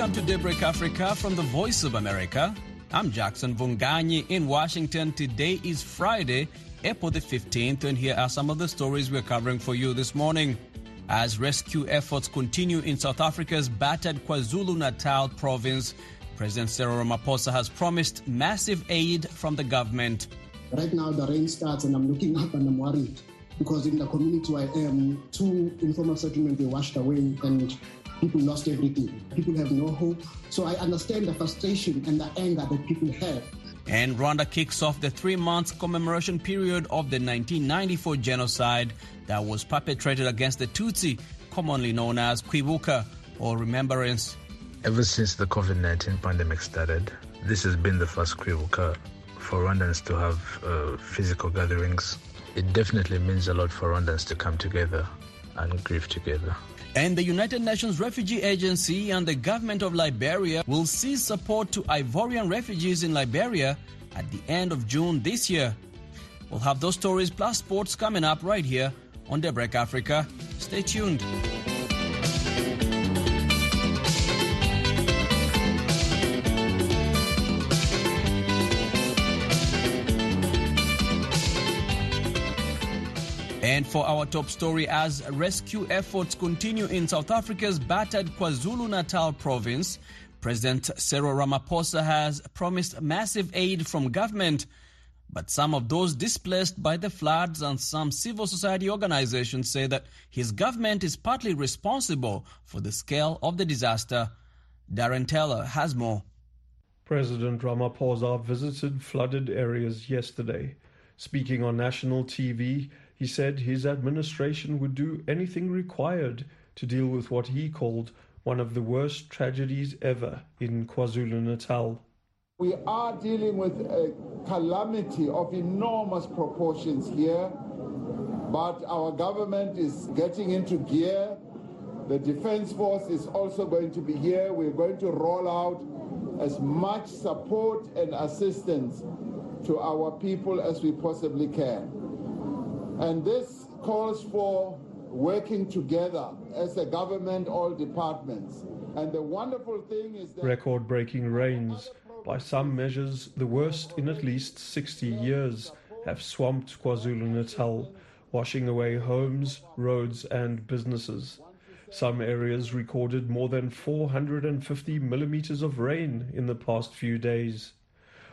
Welcome to Daybreak Africa from the Voice of America. I'm Jackson Vunganyi in Washington. Today is Friday, April the 15th, and here are some of the stories we're covering for you this morning. As rescue efforts continue in South Africa's battered KwaZulu Natal province, President Cyril Ramaphosa has promised massive aid from the government. Right now, the rain starts, and I'm looking up and I'm worried because in the community I am, two informal settlements were washed away and people lost everything. People have no hope. So I understand the frustration and the anger that people have. And Rwanda kicks off the three month commemoration period of the 1994 genocide that was perpetrated against the Tutsi, commonly known as Kwibuka or Remembrance. Ever since the COVID 19 pandemic started, this has been the first Kwibuka for Rwandans to have uh, physical gatherings. It definitely means a lot for Rwandans to come together and grieve together. And the United Nations Refugee Agency and the government of Liberia will cease support to Ivorian refugees in Liberia at the end of June this year. We'll have those stories plus sports coming up right here on Daybreak Africa. Stay tuned. And for our top story, as rescue efforts continue in South Africa's battered KwaZulu Natal province, President Cyril Ramaphosa has promised massive aid from government. But some of those displaced by the floods and some civil society organizations say that his government is partly responsible for the scale of the disaster. Darren Taylor has more. President Ramaphosa visited flooded areas yesterday. Speaking on national TV, he said his administration would do anything required to deal with what he called one of the worst tragedies ever in KwaZulu Natal. We are dealing with a calamity of enormous proportions here, but our government is getting into gear. The Defense Force is also going to be here. We're going to roll out as much support and assistance to our people as we possibly can. And this calls for working together as a government, all departments. And the wonderful thing is that. Record breaking rains, by some measures the worst in at least 60 years, have swamped KwaZulu Natal, washing away homes, roads, and businesses. Some areas recorded more than 450 millimeters of rain in the past few days.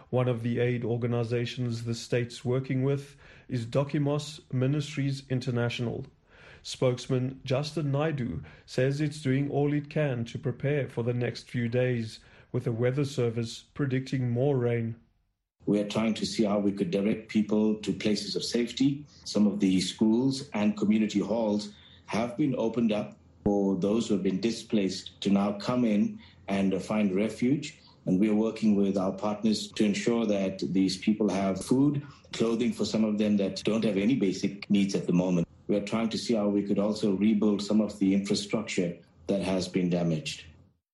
One of the aid organizations the state's working with is Dokimos Ministries International. Spokesman Justin Naidu says it's doing all it can to prepare for the next few days, with the weather service predicting more rain. We are trying to see how we could direct people to places of safety. Some of the schools and community halls have been opened up for those who have been displaced to now come in and find refuge. And we are working with our partners to ensure that these people have food, clothing for some of them that don't have any basic needs at the moment. We are trying to see how we could also rebuild some of the infrastructure that has been damaged.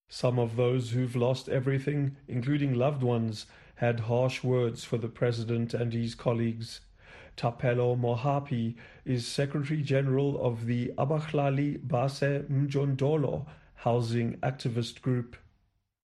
Some of those who've lost everything, including loved ones, had harsh words for the president and his colleagues. Thapelo Mohapi is Secretary General of the Abahlali Base Mjondolo housing activist group.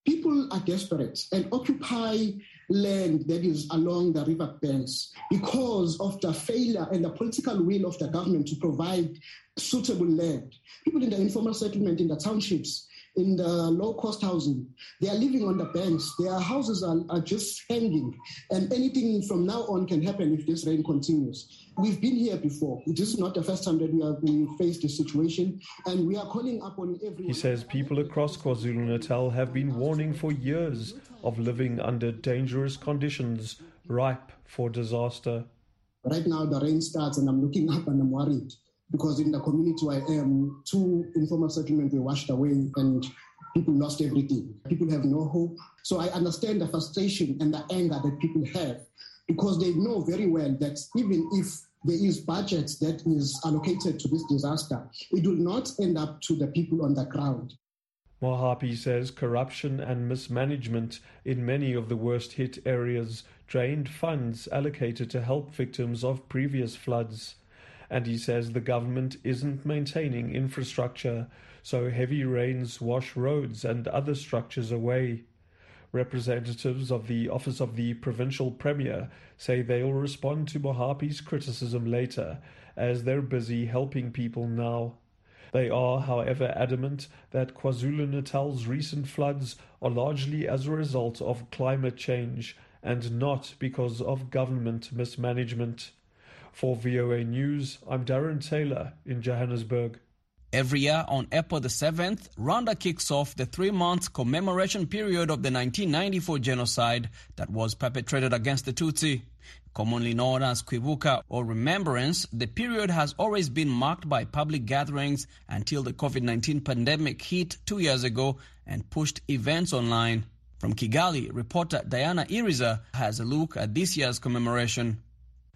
People are desperate and occupy land that is along the river banks because of the failure and the political will of the government to provide suitable land. People in the informal settlement in the townships in the low cost housing. They are living on the banks. Their houses are, are just hanging. And anything from now on can happen if this rain continues. We've been here before. This is not the first time that we have been faced this situation. And we are calling upon everyone. He says people across KwaZulu Natal have been warning for years of living under dangerous conditions, ripe for disaster. Right now, the rain starts, and I'm looking up and I'm worried because in the community where I am, two informal settlements were washed away and people lost everything. People have no hope. So I understand the frustration and the anger that people have because they know very well that even if there is budget that is allocated to this disaster, it will not end up to the people on the ground. Mohapi says corruption and mismanagement in many of the worst hit areas drained funds allocated to help victims of previous floods and he says the government isn't maintaining infrastructure, so heavy rains wash roads and other structures away. Representatives of the Office of the Provincial Premier say they'll respond to Mohapi's criticism later, as they're busy helping people now. They are, however, adamant that KwaZulu Natal's recent floods are largely as a result of climate change and not because of government mismanagement. For VOA News, I'm Darren Taylor in Johannesburg. Every year on April the 7th, Rwanda kicks off the three month commemoration period of the 1994 genocide that was perpetrated against the Tutsi. Commonly known as Kwibuka or Remembrance, the period has always been marked by public gatherings until the COVID 19 pandemic hit two years ago and pushed events online. From Kigali, reporter Diana Iriza has a look at this year's commemoration.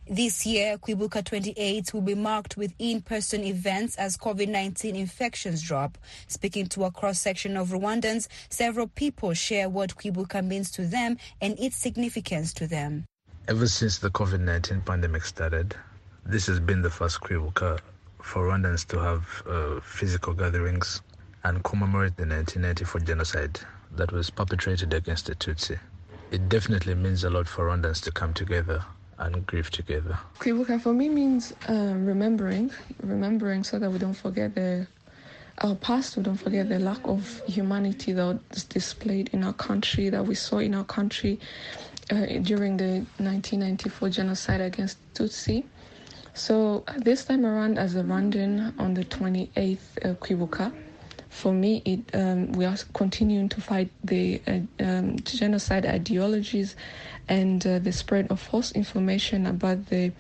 This year, Kwibuka 28 will be marked with in person events as COVID 19 infections drop. Speaking to a cross section of Rwandans, several people share what Kwibuka means to them and its significance to them. Ever since the COVID 19 pandemic started, this has been the first Kwibuka for Rwandans to have uh, physical gatherings and commemorate the 1994 genocide that was perpetrated against the Tutsi. It definitely means a lot for Rwandans to come together and grieve together. Kwibuka for me means uh, remembering, remembering so that we don't forget the our past, we don't forget the lack of humanity that was displayed in our country, that we saw in our country uh, during the 1994 genocide against Tutsi. So this time around, as a Rwandan on the 28th uh, Kwibuka, for me, it um, we are continuing to fight the uh, um, genocide ideologies and uh, the spread of false information about the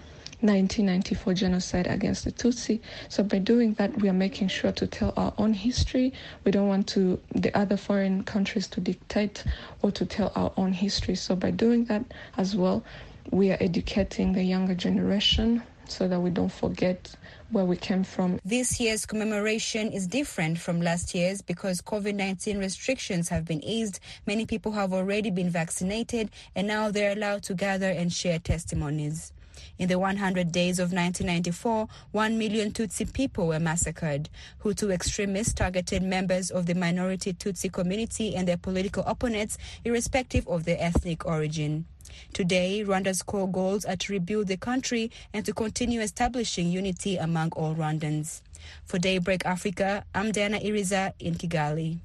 1994 genocide against the Tutsi. So by doing that, we are making sure to tell our own history. We don't want to the other foreign countries to dictate or to tell our own history. So by doing that as well, we are educating the younger generation so that we don't forget where we came from. This year's commemoration is different from last year's because COVID 19 restrictions have been eased. Many people have already been vaccinated and now they're allowed to gather and share testimonies. In the 100 days of 1994, 1 million Tutsi people were massacred. Hutu extremists targeted members of the minority Tutsi community and their political opponents, irrespective of their ethnic origin. Today, Rwanda's core goals are to rebuild the country and to continue establishing unity among all Rwandans. For Daybreak Africa, I'm Diana Iriza in Kigali.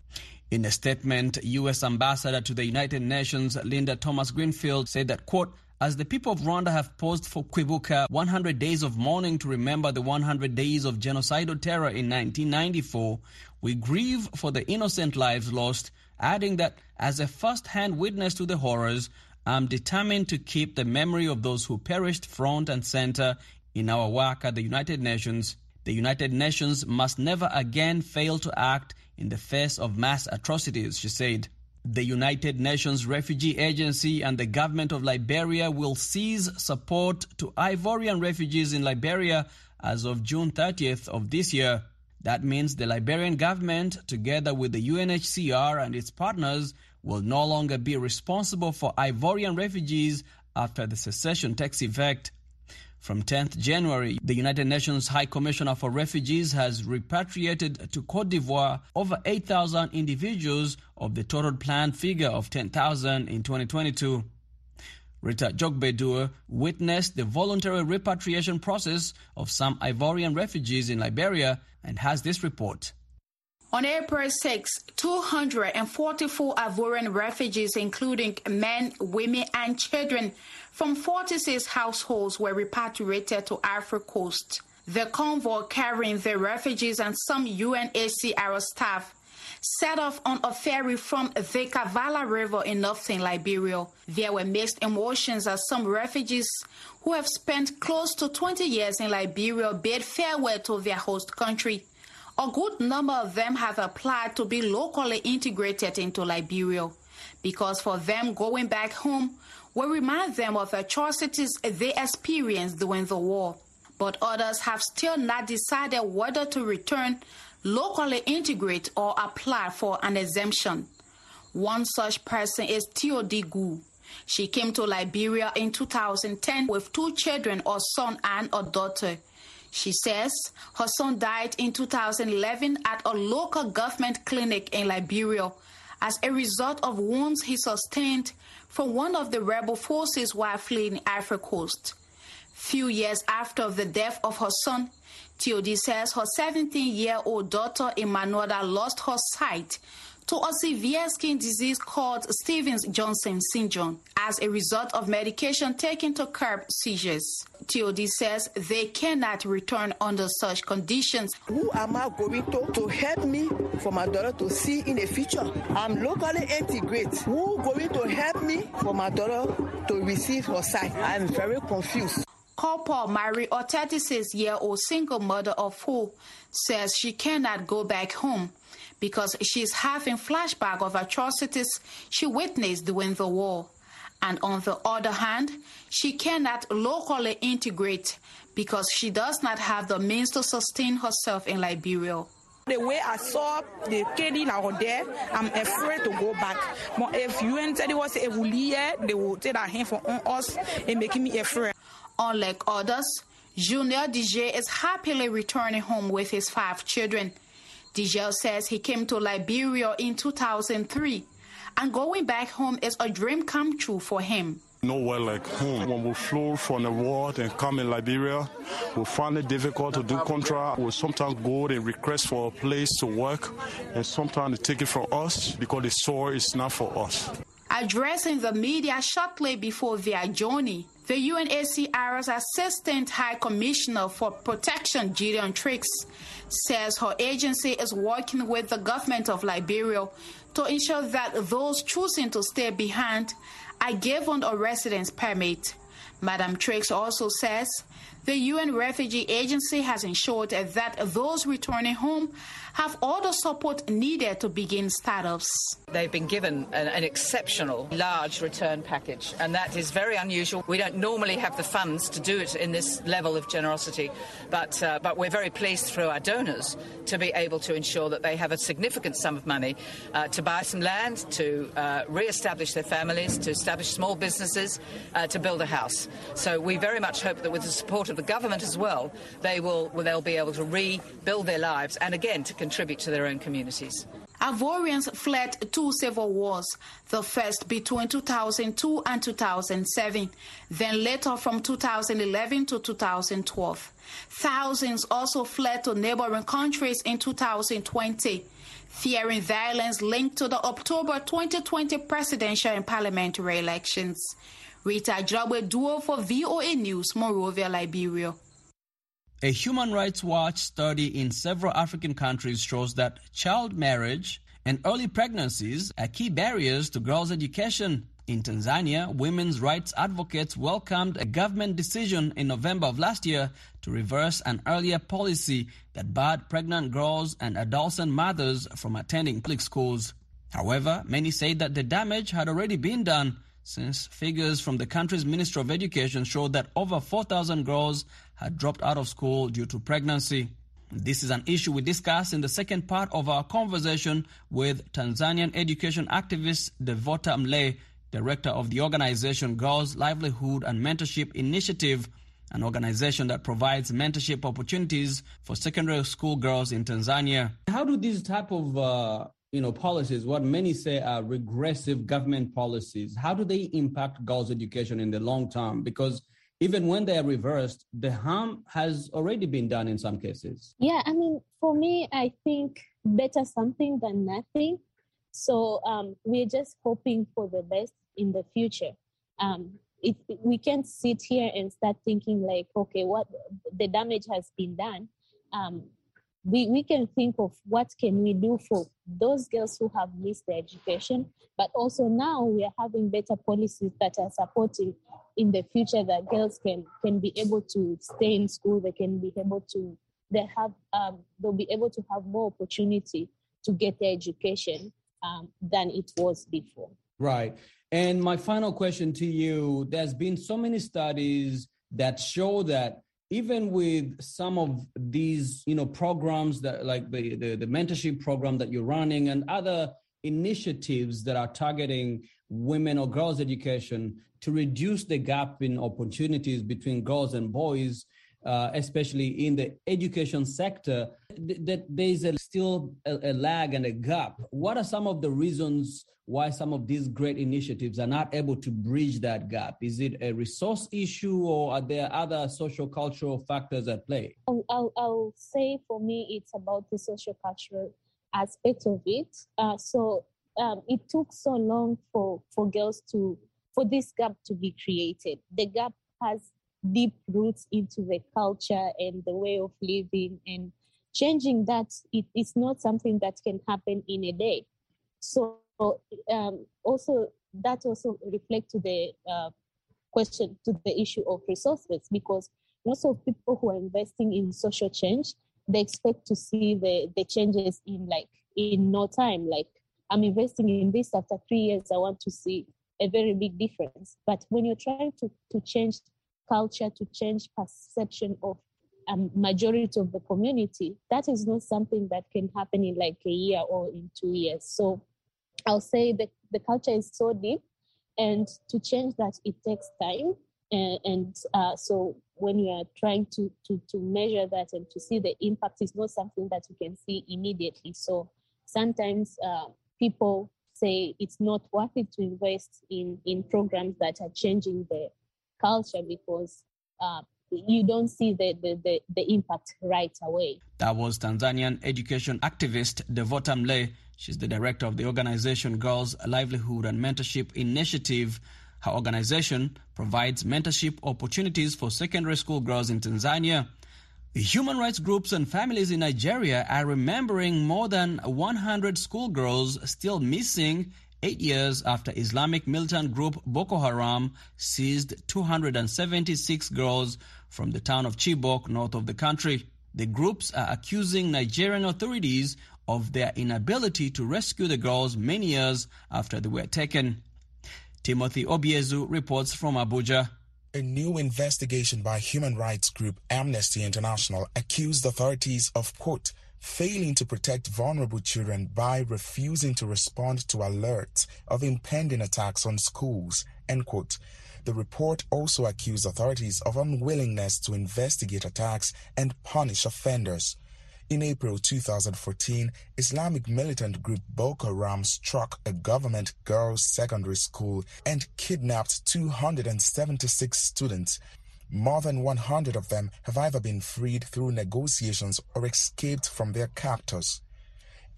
In a statement, U.S. Ambassador to the United Nations Linda Thomas Greenfield said that, quote, as the people of Rwanda have paused for Kwibuka 100 days of mourning to remember the 100 days of genocidal terror in 1994, we grieve for the innocent lives lost, adding that as a first-hand witness to the horrors, I'm determined to keep the memory of those who perished front and center in our work at the United Nations. The United Nations must never again fail to act in the face of mass atrocities, she said. The United Nations Refugee Agency and the government of Liberia will cease support to Ivorian refugees in Liberia as of June 30th of this year. That means the Liberian government, together with the UNHCR and its partners, will no longer be responsible for Ivorian refugees after the secession takes effect. From 10th January, the United Nations High Commissioner for Refugees has repatriated to Cote d'Ivoire over 8,000 individuals of the total planned figure of 10,000 in 2022. Rita Jogbedur witnessed the voluntary repatriation process of some Ivorian refugees in Liberia and has this report. On April 6, 244 Ivorian refugees, including men, women, and children from 46 households, were repatriated to Ivory Coast. The convoy carrying the refugees and some UNHCR staff set off on a ferry from the Cavalla River in northern Liberia. There were mixed emotions as some refugees who have spent close to 20 years in Liberia bid farewell to their host country. A good number of them have applied to be locally integrated into Liberia because for them going back home will remind them of atrocities they experienced during the war. But others have still not decided whether to return, locally integrate, or apply for an exemption. One such person is Teodigu. She came to Liberia in 2010 with two children, a son and a daughter. She says her son died in 2011 at a local government clinic in Liberia as a result of wounds he sustained from one of the rebel forces while fleeing Ivory Coast. Few years after the death of her son, Theodie says her 17 year old daughter Emanuela lost her sight to a severe skin disease called Stevens Johnson syndrome as a result of medication taken to curb seizures. TOD says they cannot return under such conditions. Who am I going to to help me for my daughter to see in the future? I'm locally integrated. Who going to help me for my daughter to receive her sight? I'm very confused. Corporal Mary, a 36 year old single mother of four, says she cannot go back home because she's having flashback of atrocities she witnessed during the war. And on the other hand, she cannot locally integrate because she does not have the means to sustain herself in Liberia. The way I saw the killing out there, I'm afraid to go back. But if you enter the was a they will take that hand from us and making me afraid. Unlike others, Junior DJ is happily returning home with his five children. DJ says he came to Liberia in 2003, and going back home is a dream come true for him. Nowhere like home. When we flew from the world and come in Liberia, we find it difficult to do contract. We sometimes go and request for a place to work, and sometimes they take it from us because the soil is not for us. Addressing the media shortly before their journey, the UNHCR's Assistant High Commissioner for Protection, Gillian Triggs, says her agency is working with the government of Liberia to ensure that those choosing to stay behind are given a residence permit. Madam Triggs also says the UN Refugee Agency has ensured that those returning home have all the support needed to begin startups. They've been given an, an, exceptional large return package, and that is very unusual. We don't normally have the funds to do it in this level of generosity, but, uh, but we're very pleased through our donors to be able to ensure that they have a significant sum of money uh, to buy some land, to uh, re establish their families, to establish small businesses, uh, to build a house. So we very much hope that with the support of the government as well, they will, they'll be able to rebuild their lives and again to contribute to their own communities. Ivorians fled two civil wars, the first between 2002 and 2007, then later from 2011 to 2012. Thousands also fled to neighboring countries in 2020, fearing violence linked to the October 2020 presidential and parliamentary elections. Rita Jabwe Duo for VOA News, Monrovia, Liberia. A Human Rights Watch study in several African countries shows that child marriage and early pregnancies are key barriers to girls' education. In Tanzania, women's rights advocates welcomed a government decision in November of last year to reverse an earlier policy that barred pregnant girls and adolescent mothers from attending public schools. However, many say that the damage had already been done since figures from the country's Ministry of Education showed that over 4,000 girls had dropped out of school due to pregnancy. This is an issue we discuss in the second part of our conversation with Tanzanian education activist Devota Mle, director of the organization Girls Livelihood and Mentorship Initiative, an organization that provides mentorship opportunities for secondary school girls in Tanzania. How do these type of uh, you know policies, what many say are regressive government policies, how do they impact girls' education in the long term? Because even when they are reversed, the harm has already been done in some cases. Yeah, I mean, for me, I think better something than nothing. So um, we're just hoping for the best in the future. Um, it, we can't sit here and start thinking like, okay, what the damage has been done. Um, we, we can think of what can we do for those girls who have missed their education but also now we are having better policies that are supporting in the future that girls can can be able to stay in school they can be able to they have um, they'll be able to have more opportunity to get their education um, than it was before. Right. And my final question to you there's been so many studies that show that even with some of these you know programs that like the, the, the mentorship program that you're running and other initiatives that are targeting women or girls education to reduce the gap in opportunities between girls and boys uh, especially in the education sector, th- that there is a, still a, a lag and a gap. What are some of the reasons why some of these great initiatives are not able to bridge that gap? Is it a resource issue or are there other social cultural factors at play? I'll, I'll, I'll say for me, it's about the social cultural aspect of it. Uh, so um, it took so long for, for girls to, for this gap to be created. The gap has deep roots into the culture and the way of living and changing that it is not something that can happen in a day. So um, also that also reflect to the uh, question to the issue of resources because most of people who are investing in social change they expect to see the the changes in like in no time. Like i'm investing in this after three years i want to see a very big difference. But when you're trying to to change culture to change perception of a um, majority of the community that is not something that can happen in like a year or in two years. So i'll say that the culture is so deep and to change that it takes time and, and uh, so when you are trying to, to to measure that and to see the impact is not something that you can see immediately. So sometimes uh, people say it's not worth it to invest in in programs that are changing the culture because uh, you don't see the, the, the, the, impact right away. That was Tanzanian education activist Devota Mle. She's the director of the organization Girls Livelihood and Mentorship Initiative. Her organization provides mentorship opportunities for secondary school girls in Tanzania. Human rights groups and families in Nigeria are remembering more than 100 schoolgirls still missing eight years after Islamic militant group Boko Haram seized 276 girls from the town of Chibok, north of the country. The groups are accusing Nigerian authorities of their inability to rescue the girls many years after they were taken. Timothy Obiezu reports from Abuja. A new investigation by human rights group Amnesty International accused authorities of, quote, failing to protect vulnerable children by refusing to respond to alerts of impending attacks on schools. End quote. The report also accused authorities of unwillingness to investigate attacks and punish offenders. In April 2014, Islamic militant group Boko Haram struck a government girls' secondary school and kidnapped 276 students, more than 100 of them have either been freed through negotiations or escaped from their captors.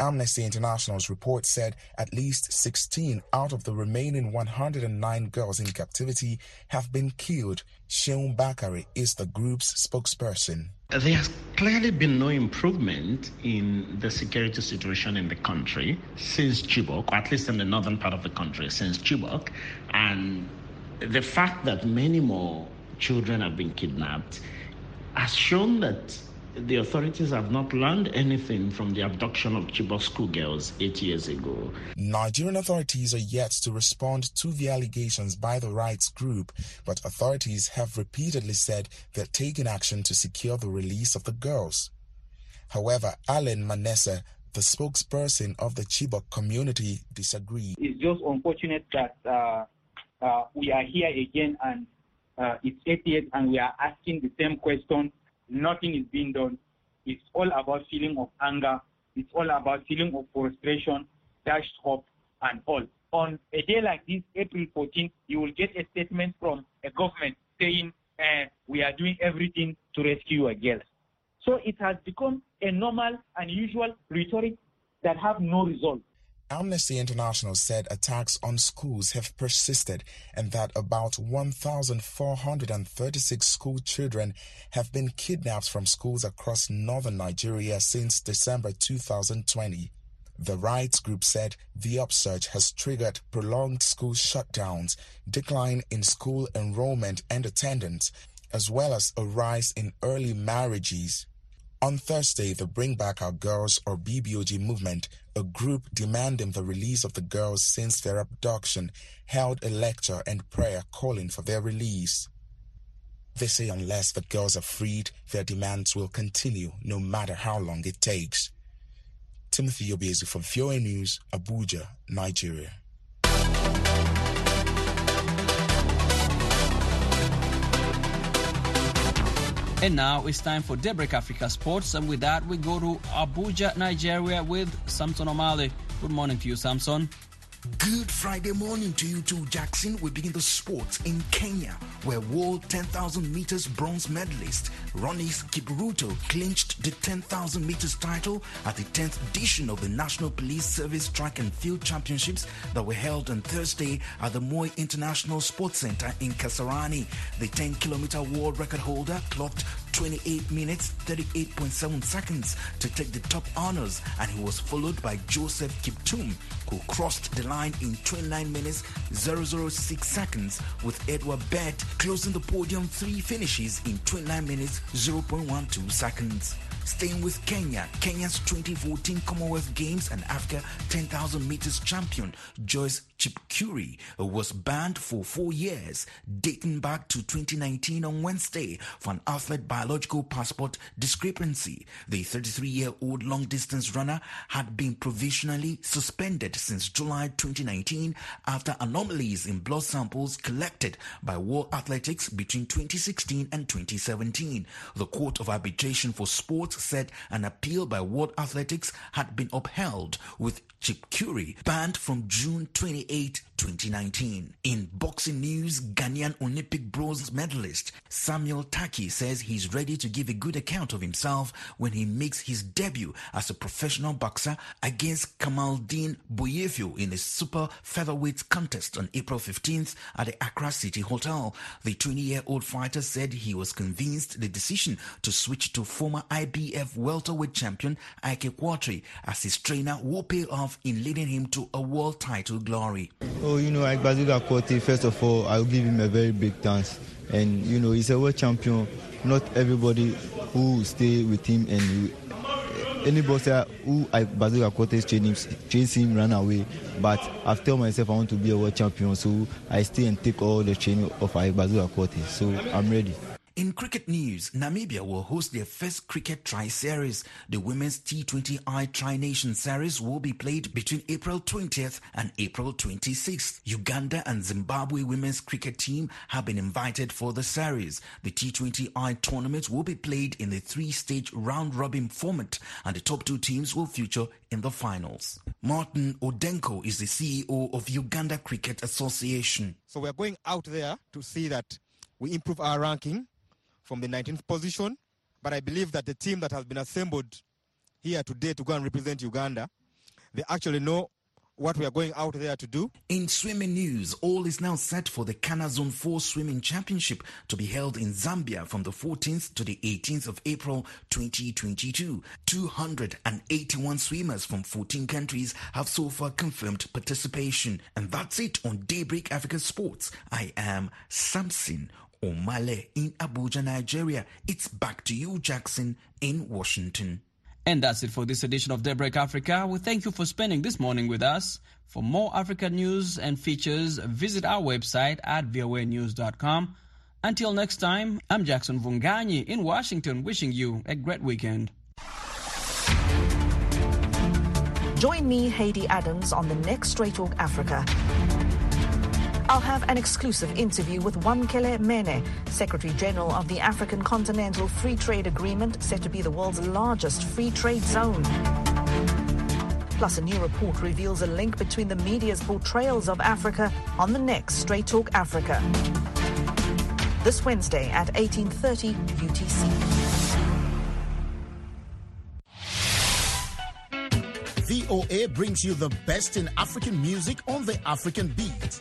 Amnesty International's report said at least 16 out of the remaining 109 girls in captivity have been killed. Sheun Bakari is the group's spokesperson. There has clearly been no improvement in the security situation in the country since Chibok, at least in the northern part of the country since Chibok. And the fact that many more children have been kidnapped has shown that the authorities have not learned anything from the abduction of Chibok schoolgirls eight years ago. Nigerian authorities are yet to respond to the allegations by the rights group, but authorities have repeatedly said they're taking action to secure the release of the girls. However, Allen Manasseh, the spokesperson of the Chibok community, disagreed. It's just unfortunate that uh, uh, we are here again and uh, it's eight years and we are asking the same question. Nothing is being done. It's all about feeling of anger. It's all about feeling of frustration, dashed hope, and all. On a day like this, April 14th, you will get a statement from a government saying uh, we are doing everything to rescue your girls. So it has become a normal and usual rhetoric that have no result. Amnesty International said attacks on schools have persisted and that about 1,436 school children have been kidnapped from schools across northern Nigeria since December 2020. The rights group said the upsurge has triggered prolonged school shutdowns, decline in school enrollment and attendance, as well as a rise in early marriages. On Thursday, the Bring Back Our Girls or BBOG movement, a group demanding the release of the girls since their abduction, held a lecture and prayer calling for their release. They say unless the girls are freed, their demands will continue no matter how long it takes. Timothy Obiezu from VOA News, Abuja, Nigeria. And now it's time for Daybreak Africa Sports. And with that, we go to Abuja, Nigeria with Samson Omale. Good morning to you, Samson. Good Friday morning to you too, Jackson. We begin the sports in Kenya, where World 10,000 meters bronze medalist Rhonex Kipruto clinched the 10,000 meters title at the 10th edition of the National Police Service Track and Field Championships that were held on Thursday at the Moi International Sports Center in Kasarani. The 10 kilometer world record holder clocked 28 minutes 38.7 seconds to take the top honors and he was followed by Joseph Kiptum who crossed the line in 29 minutes 006 seconds with Edward Bett closing the podium three finishes in 29 minutes 0.12 seconds. Staying with Kenya, Kenya's 2014 Commonwealth Games and Africa 10,000 meters champion Joyce Chepkirui uh, was banned for four years, dating back to 2019 on Wednesday for an athlete biological passport discrepancy. The 33-year-old long-distance runner had been provisionally suspended since July 2019 after anomalies in blood samples collected by World Athletics between 2016 and 2017. The Court of Arbitration for Sports said an appeal by World Athletics had been upheld with Chepkirui banned from June 28, Eight. 2019. In boxing news, Ghanaian Olympic bronze medalist Samuel Takyi says he's ready to give a good account of himself when he makes his debut as a professional boxer against Kamaldeen Boyefio in a super featherweight contest on April 15th at the Accra City Hotel. The 20-year-old fighter said he was convinced the decision to switch to former IBF welterweight champion Ike Quartey as his trainer will pay off in leading him to a world title glory. Oh, you know, Bazooka Quartey, first of all, I'll give him a very big thanks. And, you know, he's a world champion. Not everybody who stay with him and any boxer who Bazooka Quartey trains him, trains him run away. But I've told myself I want to be a world champion, so I stay and take all the training of Bazooka Quartey. So I'm ready. In cricket news, Namibia will host their first cricket tri-series. The Women's T20I Tri-Nation Series will be played between April 20th and April 26th. Uganda and Zimbabwe women's cricket team have been invited for the series. The T20I tournament will be played in the three-stage round-robin format and the top two teams will feature in the finals. Martin Ondeko is the CEO of Uganda Cricket Association. So we're going out there to see that we improve our ranking from the 19th position. But I believe that the team that has been assembled here today to go and represent Uganda, they actually know what we are going out there to do. In swimming news, all is now set for the CANA Zone 4 Swimming Championship to be held in Zambia from the 14th to the 18th of April 2022. 281 swimmers from 14 countries have so far confirmed participation. And that's it on Daybreak Africa Sports. I am Samson Omale in Abuja, Nigeria. It's back to you, Jackson, in Washington. And that's it for this edition of Daybreak Africa. We thank you for spending this morning with us. For more Africa news and features, visit our website at voanews.com. Until next time, I'm Jackson Vunganyi in Washington, wishing you a great weekend. Join me, Haiti Adams, on the next Straight Talk Africa. I'll have an exclusive interview with Wamkele Mene, Secretary General of the African Continental Free Trade Agreement, said to be the world's largest free trade zone. Plus, a new report reveals a link between the media's portrayals of Africa on the next Straight Talk Africa. This Wednesday at 18:30 UTC. VOA brings you the best in African music on the African beat.